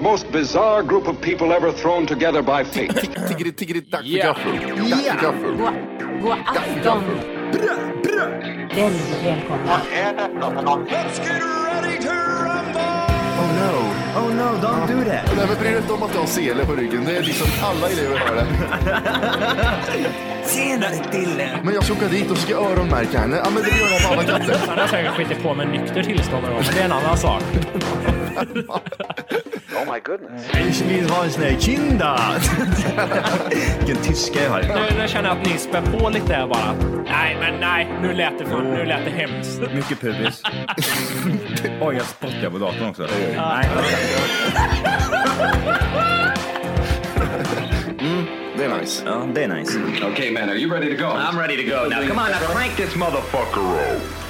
The most bizarre group of people ever thrown together by fate. Tiggeri, tiggeri, dack för Ja. gaffel. Dack för gaffel. God, afton. Väldigt välkomna. Oh no, oh no, don't do that. Nej men bry dig inte om att du har sele på ryggen. Det är liksom alla elever har det. Senare Dille. Men jag ska åka dit och ska öronmärka henne. Ja men det gör jag på alla katter. Han har säkert skitit på med nykter tillstånd men det är en annan sak. Ich vill ha en sån här kinda. Vilken tyska jag har. Nu, nu känner jag att ni spär på lite här bara. Nej, men nej, nu lät det, för, nu lät det hemskt. Mycket pubis. Oj, jag spottar på datorn också. Nej. Det är nice. Ja, det är nice. okay, man, are you ready to go? I'm ready to go now. Come on, now crank this motherfucker up.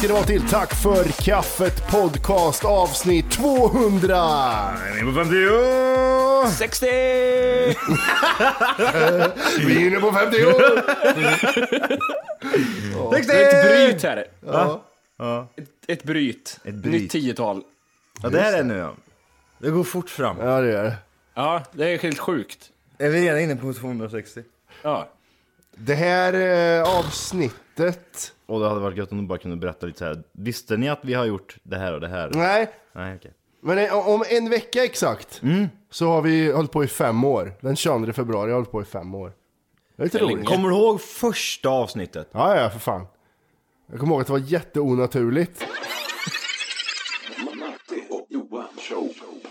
ska ni vara till Tack för kaffet podcast avsnitt 200! 60! Vi är inne på 50 år! Det är ett bryt här. Ett, ett bryt. Ett bryt. Nytt tiotal. Ja, det här är nu ja. Det går fort fram. Ja det är det. Ja, det är helt sjukt. Är vi redan inne på 260? Ja. Det här eh, avsnittet... Och det hade varit gött om du bara kunde berätta lite så här. Visste ni att vi har gjort det här och det här? Nej, Nej, okej. men eh, om en vecka exakt så har vi hållit på i fem år. Den 22 februari har vi hållit på i fem år. Det är lite roligt. Kommer du ihåg första avsnittet? Ja, ja, för fan. Jag kommer ihåg att det var jätteonaturligt.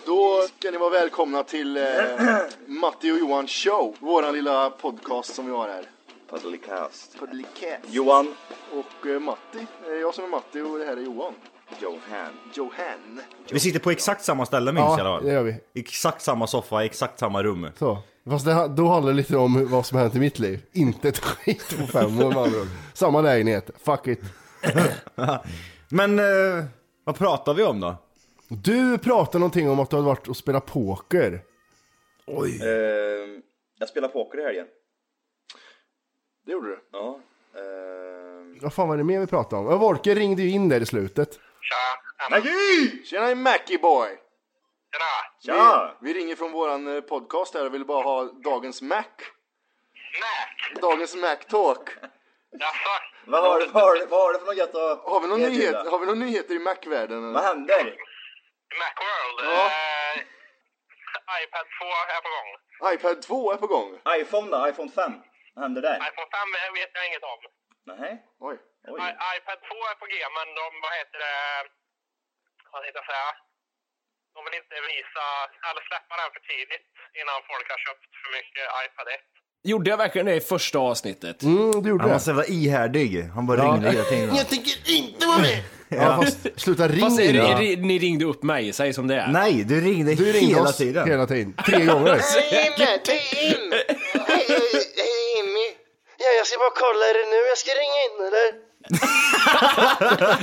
Då ska ni vara välkomna till eh, Matti och Johan show. Våran lilla podcast som vi har här. Podcast. Podcast. Johan. Och eh, Matti, är jag som är Matti och det här är Johan. Johan. Johan. Vi sitter på exakt samma ställe minns jag i alla Ja, fall. det gör vi. Exakt samma soffa, exakt samma rum. Så. Fast det, då handlar det lite om vad som hänt i mitt liv. Inte ett skit på fem år med andra ord. Samma lägenhet. Fuck it. Men eh, vad pratar vi om då? Du pratade någonting om att du hade varit och spelat poker. Oj. Ehm, jag spelar poker i helgen. Det gjorde du. Ja. ehm, Vad fan var det mer vi pratade om? Ja, Volker ringde ju in där i slutet. Maggie! Tjena Mackie boy! Tja! Vi, vi ringer från våran eh, podcast här och vill bara ha dagens Mac. Mac? Dagens Mac Talk. Vad har, du, vad, har, du- vad har du för något gött att Har vi någon erbjuda? nyhet, har vi någon nyheter i Mac-världen? eller? Vad händer? Macworld. Ja. Eh, iPad 2 är på gång. iPad 2 är på gång. iPhone då? iPhone 5? Vad händer där? iPhone 5 vet jag inget om. Nej. Oj. Oj. I, iPad 2 är på G, men de, vad heter det, vad heter jag säga? De vill inte visa, eller släppa den för tidigt innan folk har köpt för mycket iPad 1. Gjorde jag verkligen det i första avsnittet? Mm, du gjorde Han var det. så jävla ihärdig. Han bara ringde hela tiden. tänker inte vara med! Ja, fast sluta ring Fast är det, in det, ni ringde upp mig, säg som det är. Nej, du ringde Du ringde hela oss tiden. hela tiden. Tre gånger. Ja, jag ska bara kolla, är det nu jag ska ringa in eller?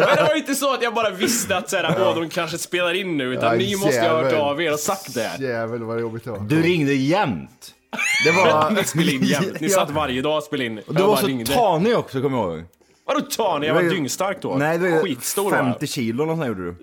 Men det var ju inte så att jag bara visste att såhär, åh, de kanske spelar in nu, utan Ja, ni måste ju ha hört jävel. av er och sagt det. Jävel vad jobbigt det var. Du ringde jämt. Det var... Ni spelade in jämt. Ni Ja. satt varje dag och spelade in. Och Jag Du var bara så ringde. tanig också, kommer jag ihåg. Vadå tanig? Jag var dyngstark då. Nej, det var Skitstor var jag. 50 kilo eller nåt sånt gjorde du.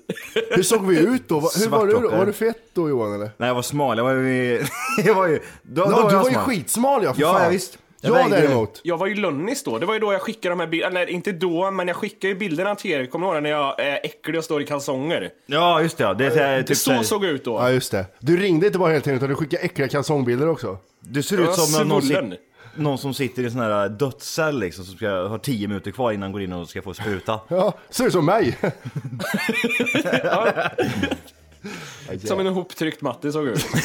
Hur såg vi ut då? Va- Hur var du? Svartåkare. Var du fett då Johan eller? Nej, jag var smal. Jag var ju... jag var ju... Då, då Ja, du jag var ju smal. skitsmal ja, för Ja, fan. ja, visst. Jag Jag däremot. Jag var ju lönnis då. Det var ju då jag skickade de här bilderna. Nej, inte då, men jag skickade ju bilderna till er. Kommer du ihåg det, när jag är äcklig och står i kalsonger? Ja, just det. ja. Det är så här, Det typ så här- såg ut då. Ja just det. Du ringde inte bara hela tiden utan du skickade äckliga kalsongbilder också. Du ser Jag ut som någon... någon som sitter i en sån här dödscell liksom, som ska ha tio minuter kvar innan han går in och ska få spruta. Ja, ser ut som mig. Som en ihoptryckt Matti såg ut.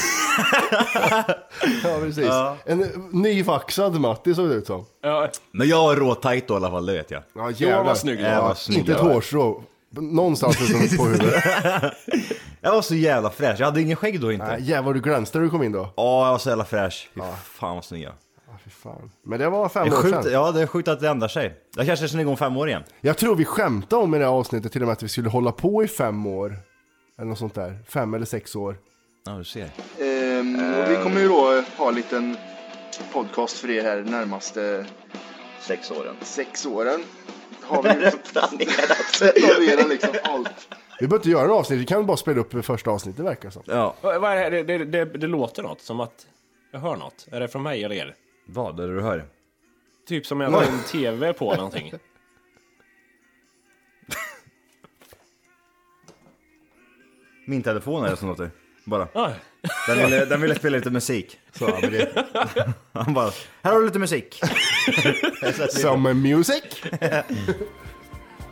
Ja, precis. En nyvaxad Matti såg det ut som. Ja, Men jag var råtajt då i alla fall, det vet jag. Ja, Johan var snygg. Jag var Ja, snygg, inte ett var. hårstrå. Någonstans utom på huvudet. Jag var så jävla fräsch, jag hade ingen skägg då inte. Nej, jävlar vad du glänste när du kom in då. Ja, jag var så jävla fräsch. Fy fan vad snygg jag Fy fan. Men det var fem det är år sjukt, sedan. Ja, det är sjukt att det ändrar sig. Jag kanske är snygg om fem år igen. Jag tror vi skämtade om i det här avsnittet till och med att vi skulle hålla på i fem år. Eller något sånt där. Fem eller sex år. Ja, du ser. Ehm, och vi kommer ju då ha en liten podcast för er här närmaste Sex åren. sex åren. Har vi liksom Planerat. planerat liksom allt. Vi behöver inte göra en avsnitt, vi kan bara spela upp första avsnittet verkar som. Ja. Vad vad är det, det, det, det låter något, som att jag hör något. Är det från mig eller er? Vad är det du hör? Typ som jag har en TV på någonting. Min telefon är det som låter. Bara. Ah, Den ville, den ville spela lite musik. Så han, ville, han bara, här har du lite musik. Som music!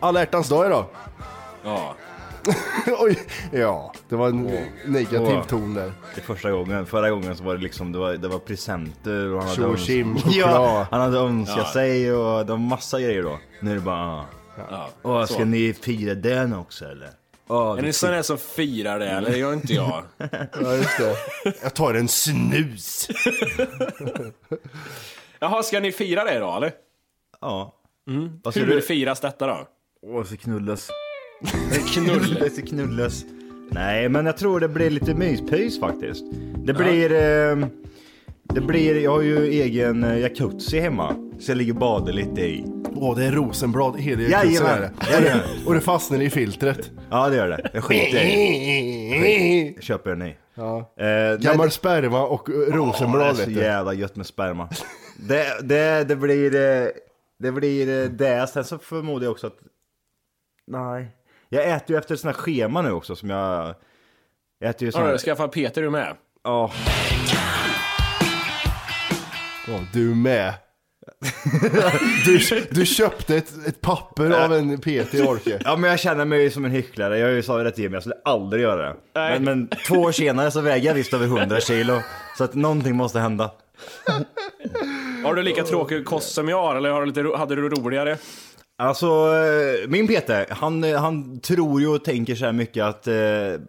Alla hjärtans dag idag. ja. Oj, ja, det var en negativ Åh. ton där. Det är första gången, förra gången så var det liksom, det var, det var presenter och han hade, öns- ja, han hade önskat Ja. sig och det var massa grejer då. Nu är det bara, ah. ja. Åh, ska Så. ni fira den också eller? Åh, Är ni sån här som firar det eller? Gör inte jag. Ja, just det. Jag tar en snus. Jaha, ska ni fira det då eller? Ja. Ska Hur du? firas detta då? Åh, så knullas. Knull. Det ska knullas. Nej, men jag tror det blir lite myspys faktiskt. Det blir... Eh, det blir, jag har ju egen eh, jacuzzi hemma. Så jag ligger och badar lite i. Åh, det är rosenblad i hela Jajamän, jacuzzi är det. jajamän. Och det fastnar i filtret. Ja, det gör det. Jag skiter i. Jag köper den i. Ja. Eh, Gammal sperma och eh, Åh, det är rosenblad så vet du. jävla gött med sperma. Det, det, det blir... eh, Det blir eh, det. Sen så förmodar jag också att... Nej. Jag äter ju efter ett sånt här schema nu också som jag... Jag äter ju sån här... du skaffat Peter du med? Ja. Ja, du med. Du, du köpte ett, ett papper av en PT i Orke. Ja men jag känner mig som en hycklare, jag har ju sagt det till Jimmy, jag skulle aldrig göra det. Men, men två år senare så väger jag visst över 100 kilo. Så att någonting måste hända. Har du lika tråkig kost som jag har, eller har du lite, hade du roligare? Alltså, eh, min Peter, han, eh, han tror ju och tänker så här mycket att eh,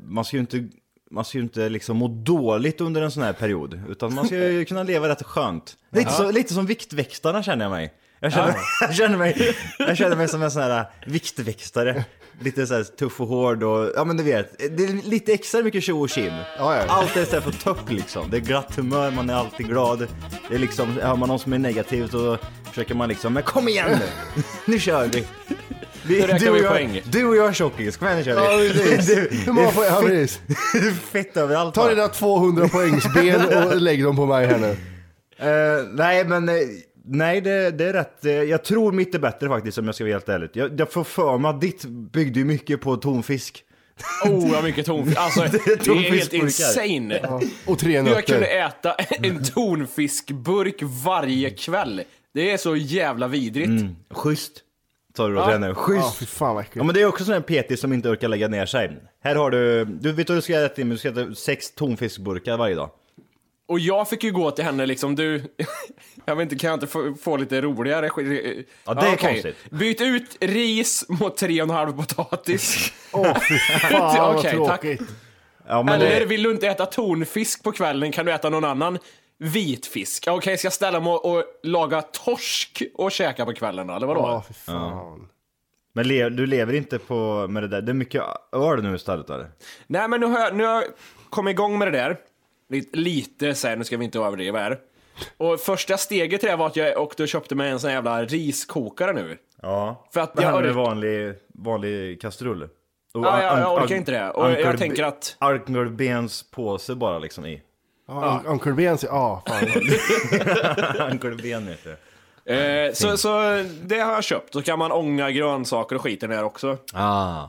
man ska ju inte man ska ju inte liksom må dåligt under en sån här period, utan man ska ju kunna leva rätt skönt. Lite, så, lite som Viktväktarna känner jag mig. Jag känner, jag, känner mig jag känner mig som en sån här viktväktare. Lite så här tuff och hård och, ja men du vet, det är lite extra mycket tjo och tjim. Ja, ja. Allt är så här på topp liksom. Det är glatt humör, man är alltid glad. Det är liksom, har man någon som är negativ så försöker man liksom, men kom igen nu! Nu kör vi! Vi, räknar du, och vi jag, poäng. du och jag tjockis, kom igen nu kör vi! Du- Hur många är poäng? Ja, fett- precis. är Fett överallt Ta bara. dina 200 poängsben och lägg dem på mig här nu. Eh, nej men, eh, nej det, det är rätt. Eh, Jag tror mitt är bättre faktiskt om jag ska vara helt ärlig. Jag, jag får för mig att ditt byggde ju mycket på tonfisk. Oh, vad mycket tonfisk. Alltså, det är helt tonfiskburkar. insane. Och tre Hur jag kunde nötter. äta en tonfiskburk varje kväll. Det är så jävla vidrigt. Mm. Schysst. Sa du då Ja. till henne. Ja, Schysst. fy fan vad Ja äckligt. men det är också sån här PT som inte orkar lägga ner sig. Här har du, du vet vad du ska äta Tim? Du ska äta sex tonfiskburkar varje dag. Och jag fick ju gå till henne liksom, du... Jag vet inte, kan jag inte få, få lite roligare skit? Ja, det är okej. konstigt. Byt ut ris mot tre och en halv potatis. Åh fy fan vad Okej, tack. tråkigt. Ja men Eller det, vill du inte äta tonfisk på kvällen kan du äta någon annan vitfisk. Ja, Okej, ska jag ställa mig och, och laga torsk och käka på kvällen då, eller vadå? Ja, fy fan. men le, du lever inte på med det där. Det är mycket öl nu istället eller? Nej, men nu har, jag, nu har jag kommit igång med det där. Lite, lite så här, nu ska vi inte överdriva här. Och första steget till det var att jag åkte och köpte mig en sån här jävla riskokare nu. Ja. För att jag händer med vanlig, vanlig kastrull? Och Ja, jag, orkar inte det. Och jag tänker att... Uncle Bens påse bara liksom i. Ja, Uncle Ben säger, ja fan. Uncle Ben heter det. Eh, så, så det har jag köpt. Så kan man ånga grönsaker och skiten där också. Ah.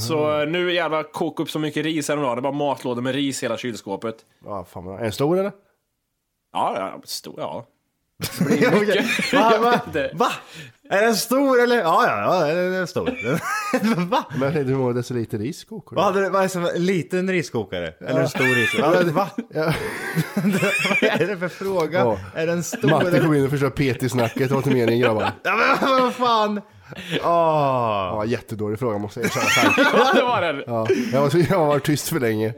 Så nu jävla koka upp så mycket ris häromdagen. Det är bara matlådor med ris i hela kylskåpet. Ja, fan Är den stor eller? Ja, ja, stor, ja. mycket. Va? Jag Va? Är den stor eller? Ja, ja, ja, den är stor. Va? Men jag hur många deciliter ris kokar Vad du? hade du, vad är det som, en liten riskokare? Eller en stor riskokare? Va? Va? Ja. vad är det för fråga? Ja. Är den stor Matte kom in och förstörde PT-snacket, det var inte meningen grabbar. Ja, men vad fan? Åh. Ja, jättedålig fråga måste jag erkänna. Ja, det var det. Ja, jag, var, jag har varit tyst för länge.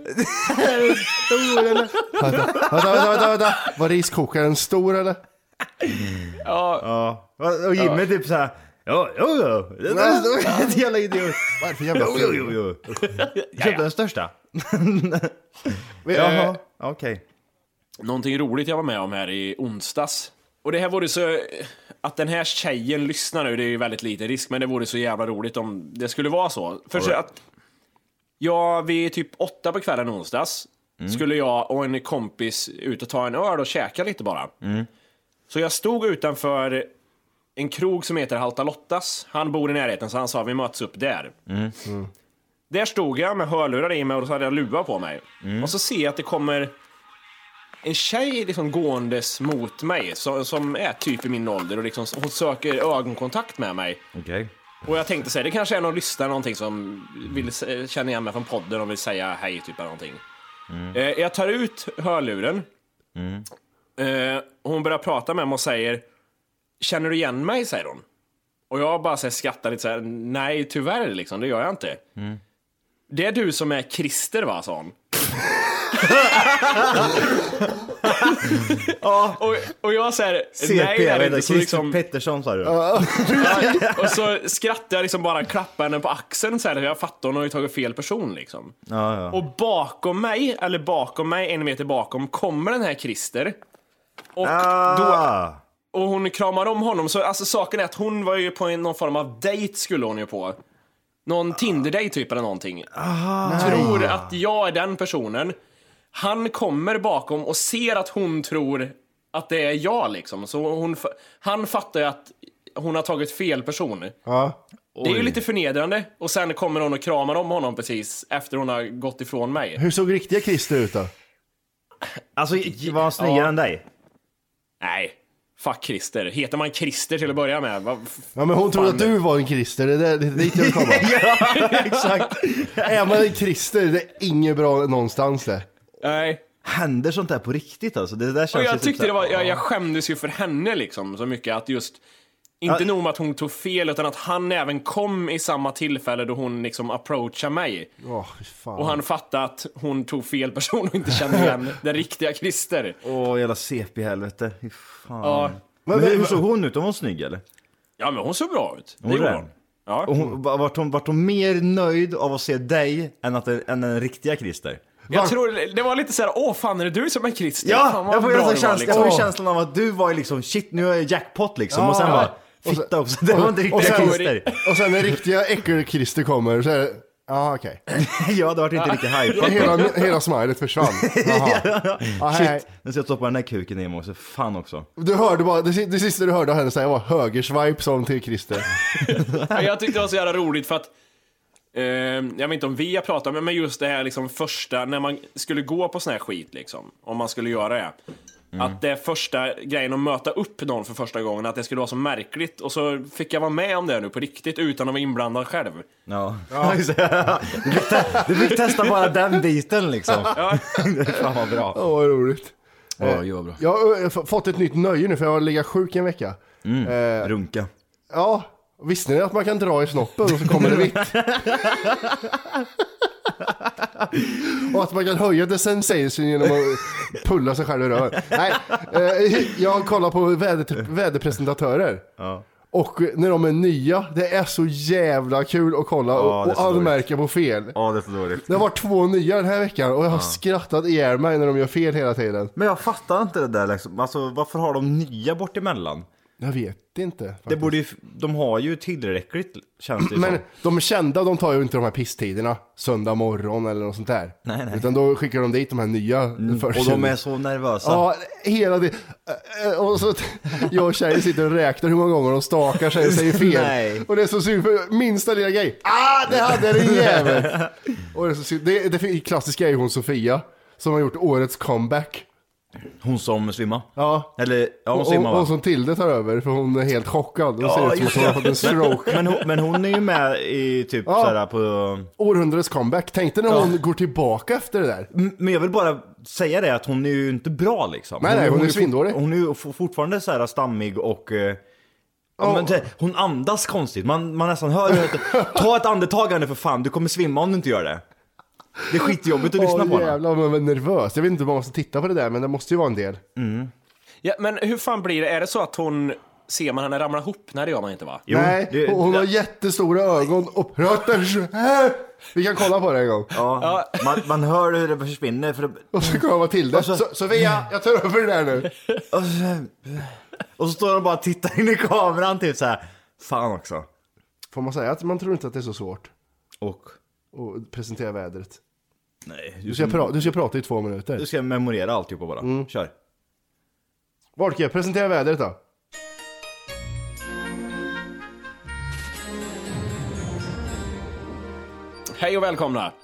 Är den stor eller? Vänta, vänta, vänta, vänta, vänta. Var riskokaren stor eller? Ja, Ja. Och Jimmy typ såhär. Jo, jo, jo. Är stor. Ett jävla idiot. Vad är det för jävla Jo, jo, jo, jo. Jag köpte den största. Jaha, okej. någonting roligt jag var med om här i onsdags. Och det här vore så... Att den här tjejen lyssnar nu, det är ju väldigt liten risk, men det vore så jävla roligt om det skulle vara så. För så att... Ja, vid typ åtta på kvällen onsdags skulle jag och en kompis ut och ta en öl och käka lite bara. Så jag stod utanför en krog som heter Halta Lottas. Han bor i närheten så han sa vi möts upp där. Där stod jag med hörlurar i mig och så hade jag luva på mig. Och så ser jag att det kommer en tjej liksom gåendes mot mig som, som är typ i min ålder och liksom, hon söker ögonkontakt med mig. Okej. Och jag tänkte säga, det kanske är någon lyssnare någonting som vill känna igen mig från podden och vill säga hej typ eller någonting. Eh, jag tar ut hörluren. Eh, hon börjar prata med mig och säger Känner du igen mig? säger hon. Och jag bara så här, skrattar lite så här, nej tyvärr liksom, det gör jag inte. Det är du som är Christer va, sa hon. och, och jag säger nej det är det inte. Så Christer liksom, Pettersson sa du? och så skrattar jag liksom bara klappar henne på axeln så här, jag fattar hon har ju tagit fel person liksom. Ja, ja. Och bakom mig, eller bakom mig, en meter bakom, kommer den här Christer. Och, då, Ah. och hon kramar om honom, så alltså saken är att hon var ju på en, någon form av dejt skulle hon ju på. Någon Tinder-dejt typ eller någonting. Tror att jag är den personen. Han kommer bakom och ser att hon tror att det är jag liksom. Så hon, han fattar ju att hon har tagit fel person. Ja. Det är ju lite förnedrande. Och sen kommer hon och kramar om honom precis efter hon har gått ifrån mig. Hur såg riktiga Christer ut då? Alltså, var han snyggare Ja. än dig? Nej, fuck Christer. Heter man Christer till att börja med? Vad Ja men hon trodde att du var en Christer, det är dit jag vill komma. Exakt. Är man en Christer, det är inget bra någonstans det. Nej. Händer sånt där på riktigt alltså? Det där känns Och jag typ tyckte det var, jag, jag skämdes ju för henne liksom så mycket att just inte nog med att hon tog fel utan att han även kom i samma tillfälle då hon liksom approachade mig. Fan. Och han fattade att hon tog fel person och inte kände igen den riktiga Christer. Åh, jävla CP-helvete. Ja. Men, hur, hur såg hon ut? Hon var snygg eller? ja, men hon såg bra ut. Det gjorde hon. Ja. Och hon, vart, hon, vart hon mer nöjd av att se dig än, att, än den riktiga Christer? Jag tror det var lite såhär, åh fan är det du som är Christer? Ja, fan, jag får känslan, jag liksom. får känslan av att du var liksom shit nu är jag jackpot liksom och sen Ja. bara fitta också, det var inte och sen- Christer. Och sen när riktiga äckel-Christer kommer så är det, ja okej. Ja, det vart inte riktigt hypat. Hela, hela smilet försvann. Jaha. Ja, hej, hej. Shit, nu ska jag stoppa den där kuken i mig också, fan också. Du hörde bara, det, si- det sista du hörde henne säga var högerswipe som till Christer. Ja, Jag tyckte det var så jävla roligt för att eh, jag vet inte om vi har pratat om men just det här liksom första, när man skulle gå på sån här skit liksom, om man skulle göra det. Att det är första grejen att möta upp någon för första gången, att det skulle vara så märkligt. Och så fick jag vara med om det nu på riktigt utan att vara inblandad själv. Ja. du, fick te- du fick testa bara den biten liksom. Ja. fan vad bra. Åh vad roligt. Ja, jo, bra. Jag har eh, fått ett nytt nöje nu för jag har legat sjuk en vecka. Eh, Runka. ja, visste ni att man kan dra i snoppen och så kommer det vitt? Och att man kan höja the sensation genom att pulla sig själv i röven. Nej, eh, jag kollar på väder, väderpresentatörer. Ja. Och när de är nya, det är så jävla kul att kolla Ja, och, anmärka på fel. Ja, det är så dåligt. Det har varit två nya den här veckan och jag har skrattat ihjäl mig när de gör fel hela tiden. Men jag fattar inte det där liksom. Alltså varför har de nya bort emellan? Jag vet inte. Det borde ju, de har ju tillräckligt känns det Men som. de är kända, de tar ju inte de här pisstiderna, söndag morgon eller något sånt där. Nej, nej. Utan då skickar de dit de här nya först. Och de är så nervösa. Ja, hela det. Och så jag och tjejen sitter och räknar hur många gånger de stakar sig och säger fel. Nej. Och det är så synd för minsta lilla grej. Ah, det hade den jävel! och det, är så synd. Det, det klassiska är ju hon Sofia, som har gjort årets comeback. Hon som svimmade. Ja. Eller, ja hon va? och som Tilde tar över för hon är helt chockad. Hon ser Ja, ut som att hon har fått en stroke. Men, hon, men hon är ju med i typ Ja. såhär på... Århundradets comeback. Tänk dig när hon går tillbaka efter det där. Men jag vill bara säga det att hon är ju inte bra liksom. Nej, nej, hon är ju svindålig. Hon är ju fortfarande så här stammig och... eh, Ja, Ja. men, hon andas konstigt, man, man nästan hör att- Ta ett andetag här nu för fan, du kommer svimma om du inte gör det. Det är skitjobbigt att lyssna på jävlar, man är nervös. Jag vet inte om man måste titta på det där, men det måste ju vara en del. Ja, men hur fan blir det? Är det så att hon... Ser man henne ramla ihop? Nej, det gör man inte va? Jo, Nej, det- hon har jättestora ögon och pratar så här. Vi kan kolla på det en gång. Ja, man, man hör hur det försvinner. För det, Och så kommer Matilda. Så, Sofia, jag tar över det där nu. och, så, och så står hon bara och tittar in i kameran typ så här. Fan också. Får man säga att man tror inte att det är så svårt Och... att presentera vädret? Nej, Du ska, pra- du ska prata i två minuter. du ska memorera alltihopa bara. Mm. Kör. Volke, presentera vädret då. Hej och välkomna!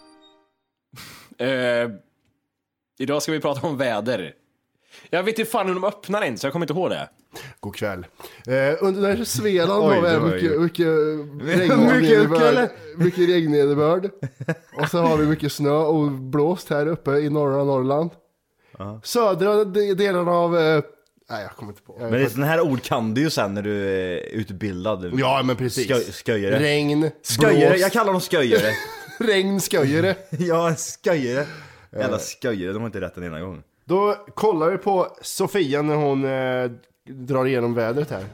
Eh, idag ska vi prata om väder. Jag vet inte fan hur de öppnar den, så jag kommer inte ihåg det. God kväll. Eh, under Svealand Oj, har vi här var mycket, mycket, eller? mycket. Och så har vi mycket snö och blåst här uppe i norra Norrland. Södra de- delarna av... Eh, nej, jag kommer inte på. Men det sådana här ord kan du ju sen när du är utbildad. Ja, men precis. Skö, sköjare. Regn, Sköjare, blåst, jag kallar dem sköjare. regn, sköjare. ja, sköjare. Jävla sköjare, de har inte rätt en ena gång. Då kollar vi på Sofia när hon eh, drar igenom vädret här.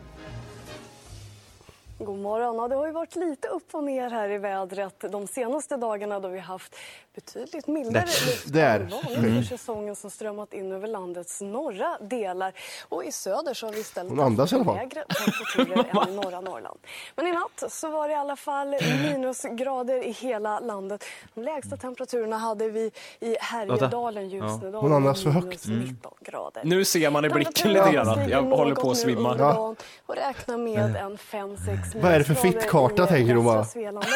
God morgon. Ja, det har ju varit lite upp och ner här i vädret de senaste dagarna då vi haft betydligt mildare luft än vanligt för säsongen som strömmat in över landets norra delar. Och i söder så har vi istället Hon andas i alla fall. lägre temperaturer än i norra Norrland. Men i natt så var det i alla fall minusgrader i hela landet. De lägsta temperaturerna hade vi i Härjedalen, Ljusnedalen. Hon andas för högt. 19 grader. Nu ser man i blicken lite grann jag håller på att svimma. Ja. Och räkna med en 5-6 Vad är det för fittkarta, i tänker hon bara? Svealand.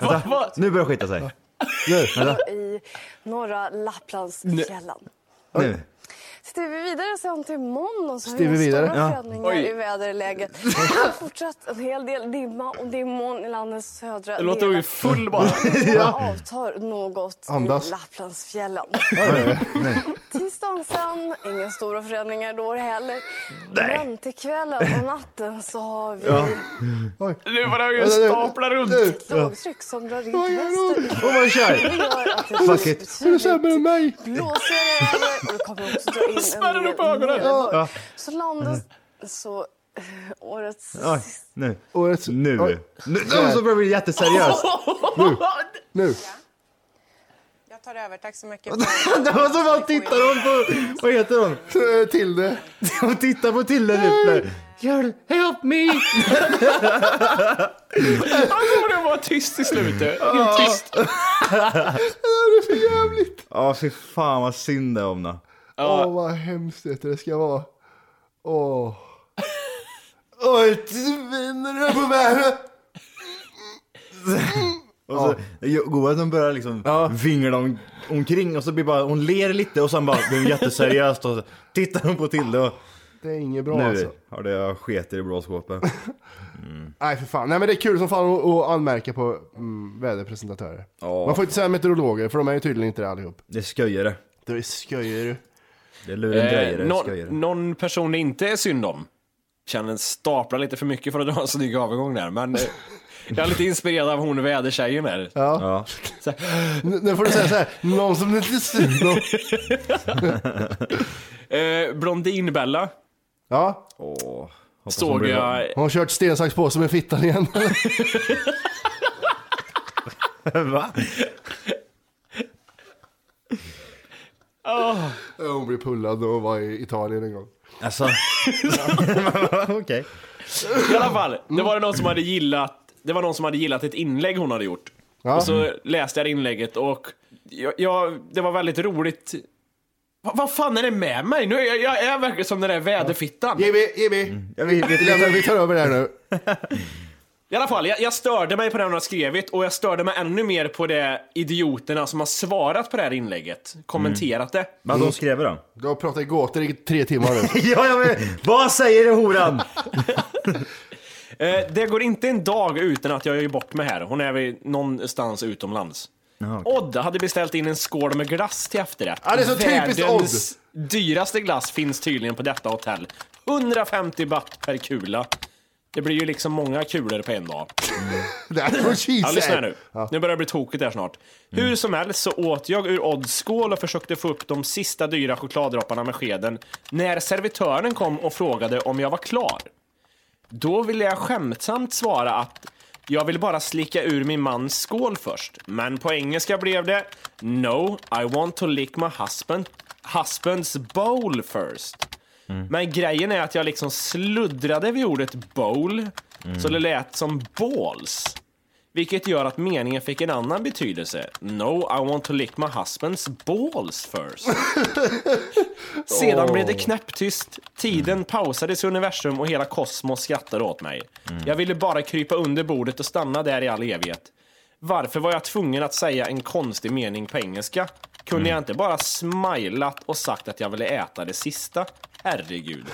Och Nu börjar det skita sig. Nu. I norra Lapplandsfjällen. Nu. Tittar vi vidare sen till måndag så har Stiger vi vidare? stora Ja. förändringar Oj. i väderläget. Fortsatt en hel del dimma och dimmoln i landets södra Det låter ju full bara. ja. avtar något Andas. i Lapplandsfjällen. Tisdagen sen, inga stora förändringar då heller. Men till kvällen och natten så har vi Nu var det ju staplar runt. ett lågtryck som drar in väster. Och man kör. Det gör att det Fuck blir it. Sämre än mig. blåsigare och det kommer också dra in en upp del ögonen. nederbörd. Så landet, så eh, årets Oj, nu. Årets... Nu. Oj, Nu nu så börjar bli jätteseriöst. nu. Jag tar över, tack så mycket. Och så bara tittar hon på, vad heter hon? Eh, Tilde. Hon tittar på Tilde Ryppler. Girl, help me! Alltså det var tyst i slutet. Helt tyst. Det är för jävligt. Ja, fy fan vad synd det är om det. Åh, vad hemskt det ska vara. Åh. Oj, vinner du på vädret? Och så, ja. Goa som börjar liksom vingla om, omkring och så blir bara, hon ler lite och sen bara blir hon jätteseriöst och så tittar hon på Tilde och Det är inget bra nu alltså. har det sketer i blåskåpet. Nej för fan, nej men det är kul som fan att, att anmärka på mm, väderpresentatörer. Ja. Man får inte säga meteorologer för de är ju tydligen inte det allihop. Det är sköjare. Det är skojar du. Det är lurendrejare, Eh, någon, sköjare. någon person det inte är synd om. Känner staplar lite för mycket för att dra en snygg övergång där. Men eh, jag är lite inspirerad av hon vädertjejen där. Ja. Så, Nu nu får du säga så här, någon som inte är synd om. eh, Blondinbella Ja, Åh, hoppas hon såg blir- jag. har hon kört sten, sax, påse med fittan igen? Va? Ja, hon blev pullad och var i Italien en gång. Alltså. Okej. I alla fall, det var det någon som hade gillat det var någon som hade gillat ett inlägg hon hade gjort. Ja. Och så läste jag det inlägget och jag, jag, det var väldigt roligt. Va, vad fan är det med mig? Nu jag, jag är verkligen som den där väderfittan. Jimmy, Jimmy. Ja, vi, vi, Vi, tar över det här nu. I alla fall, jag, jag störde mig på det hon har skrivit och jag störde mig ännu mer på det idioterna som har svarat på det här inlägget, kommenterat det. Vad hade hon skrivit då? Du har pratat i gåtor i tre timmar nu. ja, jag vet. Vad säger du horan? Eh, det går inte en dag utan att jag gör bort mig här. Hon är väl någonstans utomlands. Odd hade beställt in en skål med glass till efterrätt. Ja, det är så typiskt Världens dyraste glass finns tydligen på detta hotell. 150 baht per kula. Det blir ju liksom många kulor på en dag. Det är Ja, lyssna här nu. Ja. Nu börjar det bli tokigt här snart. Hur som helst så åt jag ur Odds skål och försökte få upp de sista dyra chokladdropparna med skeden när servitören kom och frågade om jag var klar. Då ville jag skämtsamt svara att jag vill bara slicka ur min mans skål först. Men på engelska blev det No, I want to lick my husband, husband's bowl first. Men grejen är att jag liksom sluddrade vid ordet bowl, så det lät som balls. Vilket gör att meningen fick en annan betydelse. No, I want to lick my husband's balls first. Sedan Åh. blev det knäpptyst. Tiden pausades i universum och hela kosmos skrattade åt mig. Jag ville bara krypa under bordet och stanna där i all evighet. Varför var jag tvungen att säga en konstig mening på engelska? Kunde jag inte bara smilat och sagt att jag ville äta det sista? Herregud.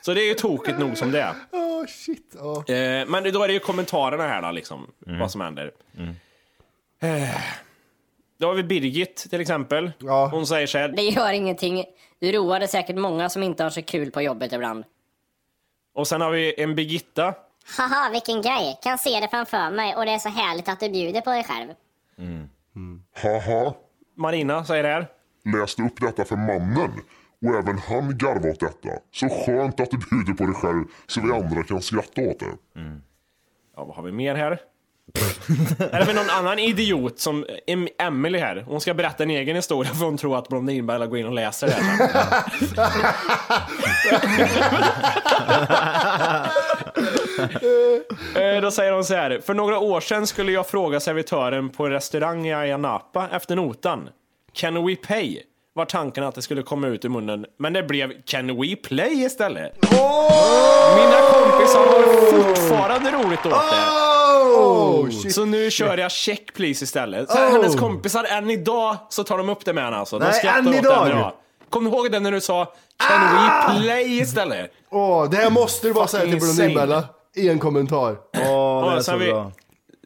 Så det är ju tokigt nog som det är. Åh shit. Ja. Eh, men då är det ju kommentarerna här då, liksom, vad som händer. Eh, då har vi Birgit till exempel. Hon säger så här. Det gör ingenting. Du roade säkert många som inte har så kul på jobbet ibland. Och sen har vi en Birgitta. Haha, vilken grej. Kan se det framför mig och det är så härligt att du bjuder på dig själv. Haha. Marina säger det här. Läste upp detta för mannen och även han garvade åt detta. Så skönt att du bjuder på dig själv så vi andra kan skratta åt det. Mm. Ja, vad har vi mer här? är det någon annan idiot som Em- Emily här? Hon ska berätta en egen historia för hon tror att Blondinbella går in och läser det här. Eh, Då säger hon så här. För några år sedan skulle jag fråga servitören på en restaurang i Ayia Napa efter notan. Can we pay? Var tanken att det skulle komma ut ur munnen, men det blev Can we play istället? Mina kompisar har fortfarande roligt åt det. Oh, shit. så nu kör jag check please istället. Så Oh. Hennes kompisar, än idag så tar de upp det med henne alltså. De Nej, än idag? Kom du ihåg det när du sa Can we play istället? Åh, det här måste du bara säga till Blondinbella i en kommentar. och sen har vi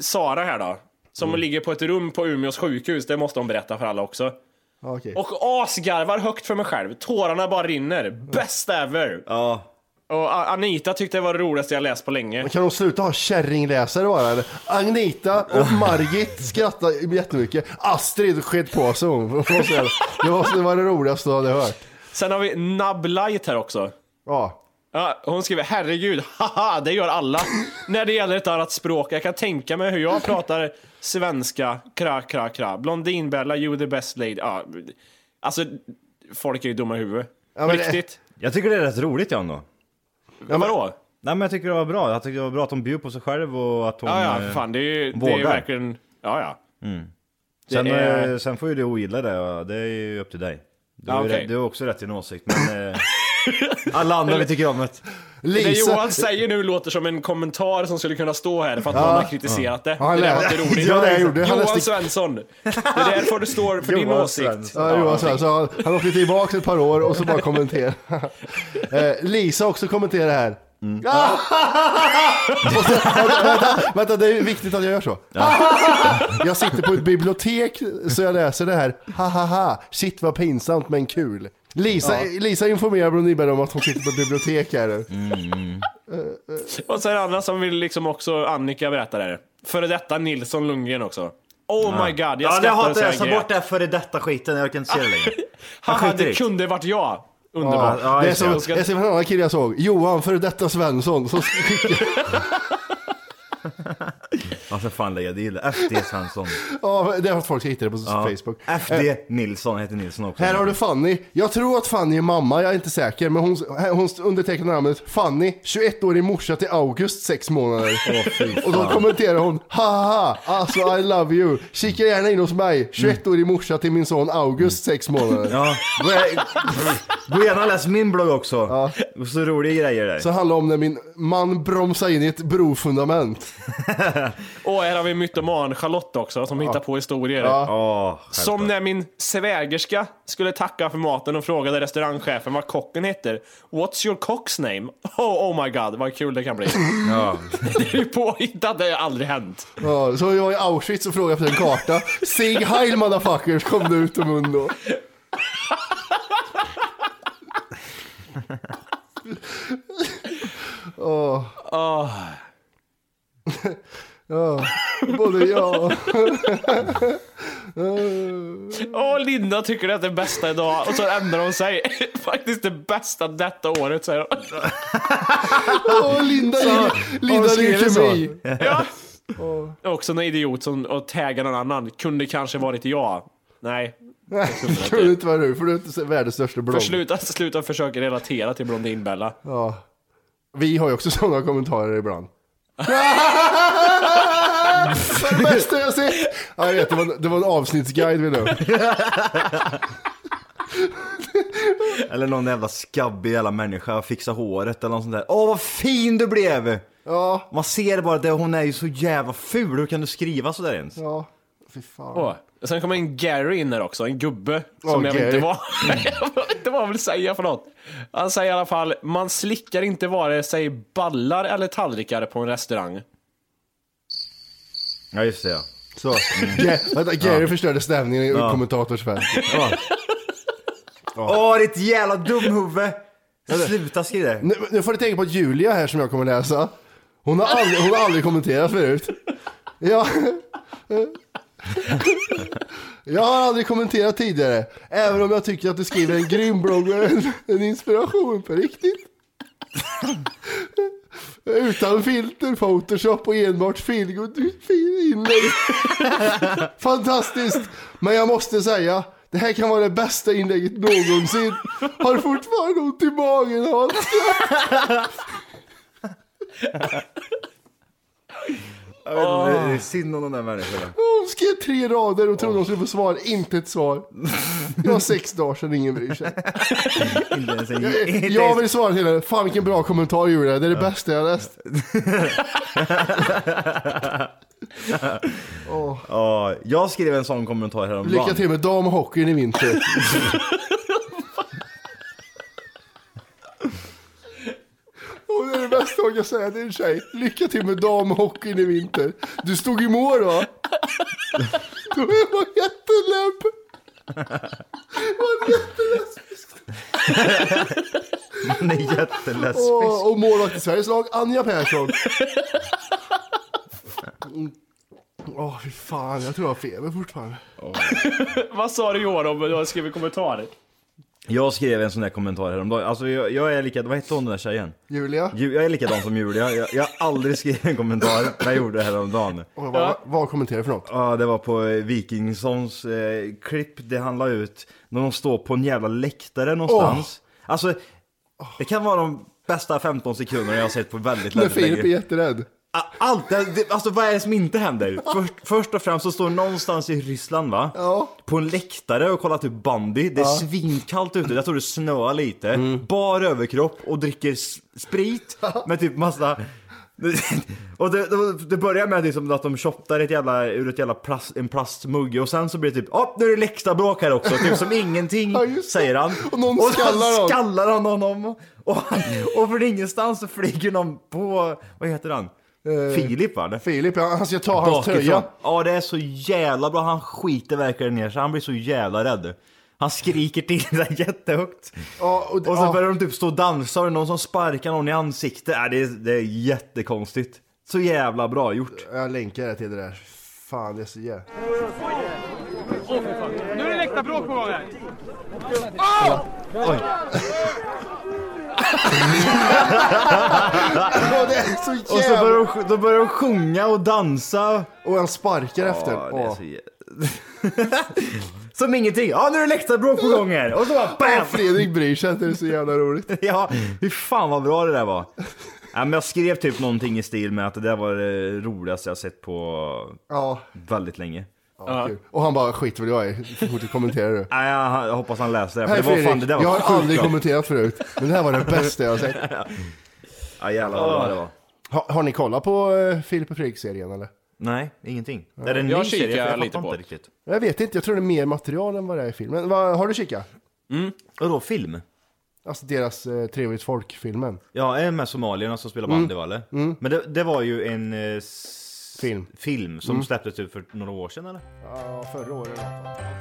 Sara här då. Som ligger på ett rum på Umeås sjukhus. Det måste hon berätta för alla också. Okej. Och asgarvar högt för mig själv. Tårarna bara rinner. Best ever. Ja. Och Anita tyckte det var det roligaste jag läst på länge. Men kan de sluta ha kärringläsare bara eller? Agneta och Margit skrattade jättemycket. Astrid sket på sig hon. Det var, det roligaste jag hade hört. Sen har vi Nablight här också. Ja. Ja, hon skriver herregud, haha, det gör alla. När det gäller ett annat språk. Jag kan tänka mig hur jag pratar svenska, kra, kra, kra. Blondinbella, you the best lady. Ja, alltså, folk är ju dumma i huvudet. Ja, men riktigt. Jag tycker det är rätt roligt Jan då. Ja, vadå? Nej men jag tycker det var bra. Jag tycker det var bra att hon bjöd på sig själv och att hon Ja, ja, eh, för fan, det är ju det är ju vågar. verkligen, ja, ja. Mm. Det Sen, är- eh, sen får ju du ogilla det, och det är ju upp till dig. Du, Ja, har ju okej. rätt- du har också rätt till en åsikt, men eh, alla andra vi tycker om det. Det Johan säger nu låter som en kommentar som skulle kunna stå här för att Ja. någon har kritiserat det. Ja, han det där var inte roligt. Ja, det jag gjorde. Han Johan läste- Svensson. Det är därför du står för din Johan åsikt. Ja, Johan Svensson. Han, han åkte tillbaka ett par år och så bara kommentera. eh, Lisa också kommenterar här. Och så, vänta, vänta, vänta, det är viktigt att jag gör så. jag sitter på ett bibliotek så jag läser det här. Ha ha ha, shit vad pinsamt men kul. Lisa, Ja. Lisa informerar Blondinberg om att hon sitter på ett bibliotek här. Mm. Och så är det andra som vill liksom också, Annika berättar det. Före detta Nilsson Lundgren också. Oh my god, jag Ja, det skrattar hatar så jag. jag grät. bort det här före detta skiten, jag orkar inte se det längre. Jag Haha, det kunde varit jag. Ja, Underbart. det är som, det är som en annan kille jag såg. Johan, för detta Svensson. Så skickar- Alltså fan lägga till FD Svensson. Ja, det att folk hittar det på Ja. Facebook. FD Nilsson heter Nilsson också. Här har du Fanny. Jag tror att Fanny är mamma, jag är inte säker. Men hon, hon undertecknar namnet Fanny, 21-årig morsa till August, 6 månader. och då kommenterar hon Haha, alltså I love you. Kika gärna in hos mig, 21-årig morsa till min son August, 6 månader. Ja, gå, gärna och läs min blogg också. Så roliga grejer där. Så handlar om när min man bromsar in i ett brofundament. Och här har vi mytoman Charlotte också som hittar på historier. Ja, Som när min svägerska skulle tacka för maten och frågade restaurangchefen vad kocken heter. What's your cock's name? Oh, oh my god, vad kul det kan bli. Ja. det är ju påhittat, det har aldrig hänt. Ja, så jag var i Auschwitz och frågade efter en karta. Sig Heil motherfuckers kom det ut ur mun då. Åh. Ja, både jag Åh, Linda tycker det är det bästa idag och så ändrar hon sig. Faktiskt det bästa detta året säger hon. Åh, Linda, Så- Linda leukemi. Ja. Också en idiot som och taggar någon annan. Kunde kanske varit jag. Nej. Nej, det kunde inte vara du, för du är inte världens största blogg. För sluta, sluta försöka relatera till Blondinbella. Ja. Vi har ju också sådana kommentarer ibland. Det bästa jag sett! Ja, jag vet, det var, det var en avsnittsguide vi nu. Eller någon jävla skabbig jävla människa fixa håret eller något sånt där. Åh vad fin du blev! Ja. Man ser bara att hon är ju så jävla ful, hur kan du skriva sådär ens? Ja, fy fan. Åh. Sen kommer en Gary in där också, en gubbe. Som Åh, jag vet inte vad jag vet inte vad han vill säga för något. Han säger i alla fall, man slickar inte vare sig ballar eller tallrikar på en restaurang. Ja just det ja. Så. Ga- Vänta, Gary förstörde stämningen i Ja. kommentatorsfält. Ja. Åh ditt jävla dumhuvud! Sluta skriva det. Nu, nu får du tänka på Julia här som jag kommer läsa. Hon har aldrig, hon har aldrig kommenterat förut. Ja. Jag har aldrig kommenterat tidigare. Även om jag tycker att du skriver en grym blogg och en, en inspiration på riktigt. Utan filter, photoshop och enbart feelgood inlägg. Fantastiskt! Men jag måste säga, det här kan vara det bästa inlägget någonsin. Har fortfarande ont i magen av allt. Jag vet inte, det är synd om de där människorna. Hon skrev tre rader och trodde hon skulle få svar, inte ett svar. Det var sex dagar sedan, ingen bryr sig. Inte ens en, Jag, inte jag ens- vill svara till henne, fan vilken bra kommentar Julia, det är det bästa jag har läst. Ja, jag skrev en sån kommentar häromdagen. Lycka till med damhockeyn i vinter. Och det är det bästa jag kan säga till en tjej. Lycka till med damhockeyn i vinter. Du stod i mål va? Du var jätteläbb. Var jättelesbisk. Man är jättelesbisk. Åh, och målvakt i Sveriges lag, Anja Persson. Åh, fy fan, jag tror jag har feber fortfarande. Vad sa du Johan om du har skrivit kommentarer? Jag skrev en sån där kommentar häromdagen. Alltså jag, jag är likadan, vad hette hon den där tjejen? Julia? Ju- Jag är likadan som Julia. Jag, jag har aldrig skrivit en kommentar, men jag gjorde det häromdagen. Och vad, vad kommenterar du för något? Ja, det var på eh, Wikingssons eh, klipp. Det handlar ut när de står på en jävla läktare någonstans. Alltså, det kan vara de bästa 15 sekunderna jag har sett på väldigt När länge. Filip är jätterädd. Allt, det, alltså vad är det som inte händer? Först, först och främst så står någonstans i Ryssland va? På en läktare och kollar typ bandy. Det är Ja. Mm. svinkallt ute, jag tror det snöar lite. Bar överkropp och dricker sprit med typ massa... och det, det, börjar med liksom att de shottar ett jävla, ur ett jävla plast, en plastmugg och sen så blir det typ Åh, nu är det läktarbråk här också, typ som ingenting, säger han. Och någon så skallar honom. skallar han honom. Och, och från ingenstans så flyger någon på, vad heter han? Filip va? Filip, ja, han ska ta hans Bakifrån. tröja. Ja, det är så jävla bra. Han skiter verkligen ner sig. Han blir så jävla rädd. Han skriker till det jättehögt. Ja, och, Och så ja. börjar de typ stå och dansa och det är någon som sparkar någon i ansiktet. Äh, det, är, det är jättekonstigt. Så jävla bra gjort. Jag länkar det till det där. Fan, det är så jävla... Nu är det läktarbråk på gång här. Oj. Ja, det är så Och så börjar de, då börjar de sjunga och dansa. Och han sparkar efter. Det är Åh. så jä- Som ingenting. Ja, nu är det läktarbråk på gång här. Och så bara BAM! Fredrik bryr sig inte, det är så jävla roligt. Ja, hur fan vad bra det där var. Ja, men jag skrev typ någonting i stil med att det där var det roligaste jag sett på Ja, väldigt länge. Ja. kul. Och han bara, skit vad jag är, så fort du kommenterar du. Nej, jag, jag hoppas han läste det. För Hej det var Fredrik, fan, det där var jag har aldrig bra. kommenterat förut, men det här var det bästa jag har sett. Ja, jävlar vad bra det var. Ha, har ni kollat på uh, Filip och Fredrik-serien eller? Nej, ingenting. Är det en Jag ny serie? För kikar jag lite fattar på inte det. riktigt. Jag vet inte, jag tror det är mer material än vad det är i filmen. Vad, har du kikat? Vadå, film? Alltså deras uh, Trevligt folk-filmen. Ja, är det med somalierna som spelar bandy va eller? Men det, det var ju en eh, Film. film som släpptes ut för några år sedan eller? Ja, förra året.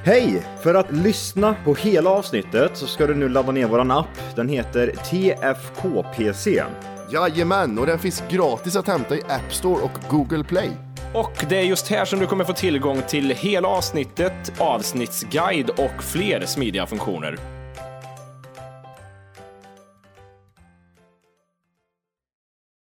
Hej! För att lyssna på hela avsnittet så ska du nu ladda ner våran app. Den heter TFKPC. Jajamän, och den finns gratis att hämta i App Store och Google Play. Och det är just här som du kommer få tillgång till hela avsnittet, avsnittsguide och fler smidiga funktioner.